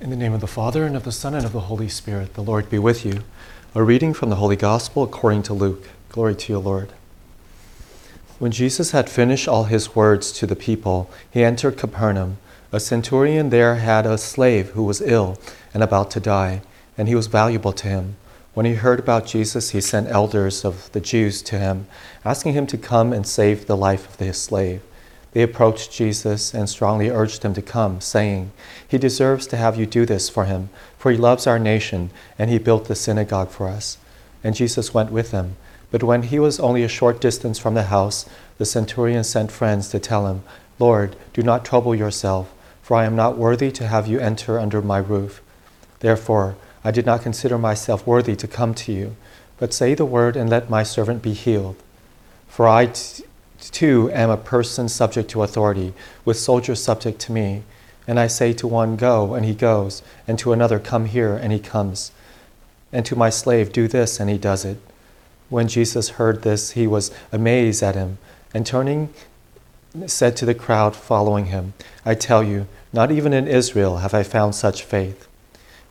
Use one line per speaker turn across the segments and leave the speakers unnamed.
In the name of the Father, and of the Son, and of the Holy Spirit, the Lord be with you. A reading from the Holy Gospel according to Luke. Glory to you, Lord. When Jesus had finished all his words to the people, he entered Capernaum. A centurion there had a slave who was ill and about to die, and he was valuable to him. When he heard about Jesus, he sent elders of the Jews to him, asking him to come and save the life of his slave. They approached Jesus and strongly urged him to come, saying, He deserves to have you do this for him, for he loves our nation, and he built the synagogue for us. And Jesus went with them. But when he was only a short distance from the house, the centurion sent friends to tell him, Lord, do not trouble yourself, for I am not worthy to have you enter under my roof. Therefore, I did not consider myself worthy to come to you, but say the word and let my servant be healed. For I too am a person subject to authority, with soldiers subject to me. And I say to one, Go, and he goes, and to another, Come here, and he comes. And to my slave, Do this, and he does it. When Jesus heard this, he was amazed at him, and turning, said to the crowd following him, I tell you, not even in Israel have I found such faith.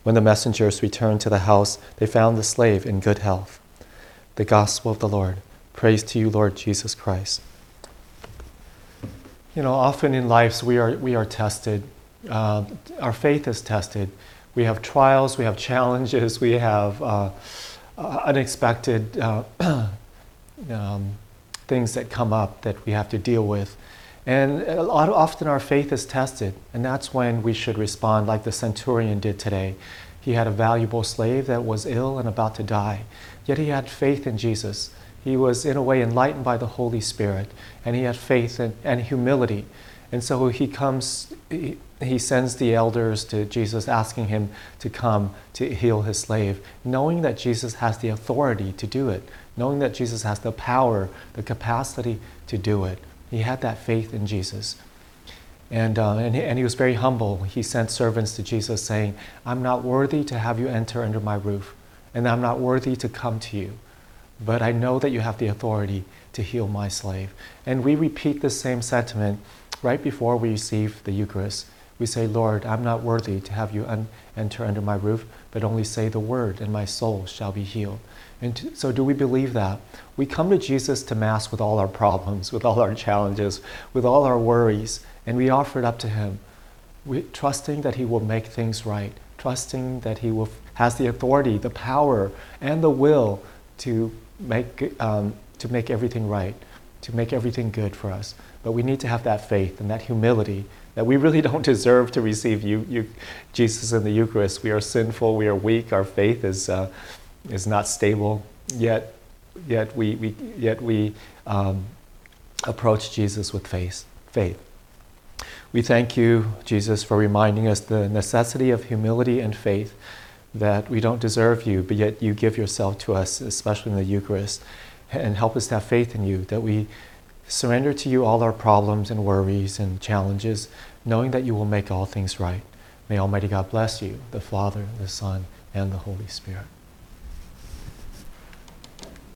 When the messengers returned to the house, they found the slave in good health. The Gospel of the Lord. Praise to you, Lord Jesus Christ. You know, often in lives we are, we are tested. Uh, our faith is tested. We have trials, we have challenges, we have uh, uh, unexpected uh, um, things that come up that we have to deal with. And lot, often our faith is tested, and that's when we should respond like the centurion did today. He had a valuable slave that was ill and about to die, yet he had faith in Jesus. He was, in a way, enlightened by the Holy Spirit, and he had faith and, and humility. And so he comes, he, he sends the elders to Jesus, asking him to come to heal his slave, knowing that Jesus has the authority to do it, knowing that Jesus has the power, the capacity to do it. He had that faith in Jesus. And, uh, and, he, and he was very humble. He sent servants to Jesus saying, I'm not worthy to have you enter under my roof, and I'm not worthy to come to you but I know that you have the authority to heal my slave. And we repeat the same sentiment right before we receive the Eucharist. We say, Lord, I'm not worthy to have you un- enter under my roof, but only say the word, and my soul shall be healed. And t- so, do we believe that? We come to Jesus to Mass with all our problems, with all our challenges, with all our worries, and we offer it up to Him, we, trusting that He will make things right, trusting that He will, has the authority, the power, and the will to make, um, to make everything right, to make everything good for us. But we need to have that faith and that humility that we really don't deserve to receive you, you, Jesus in the Eucharist. We are sinful, we are weak, our faith is, uh, is not stable, yet, yet we, we, yet we um, approach Jesus with faith. faith. We thank you, Jesus, for reminding us the necessity of humility and faith that we don't deserve you, but yet you give yourself to us, especially in the Eucharist, and help us to have faith in you, that we surrender to you all our problems and worries and challenges, knowing that you will make all things right. May Almighty God bless you, the Father, the Son, and the Holy Spirit.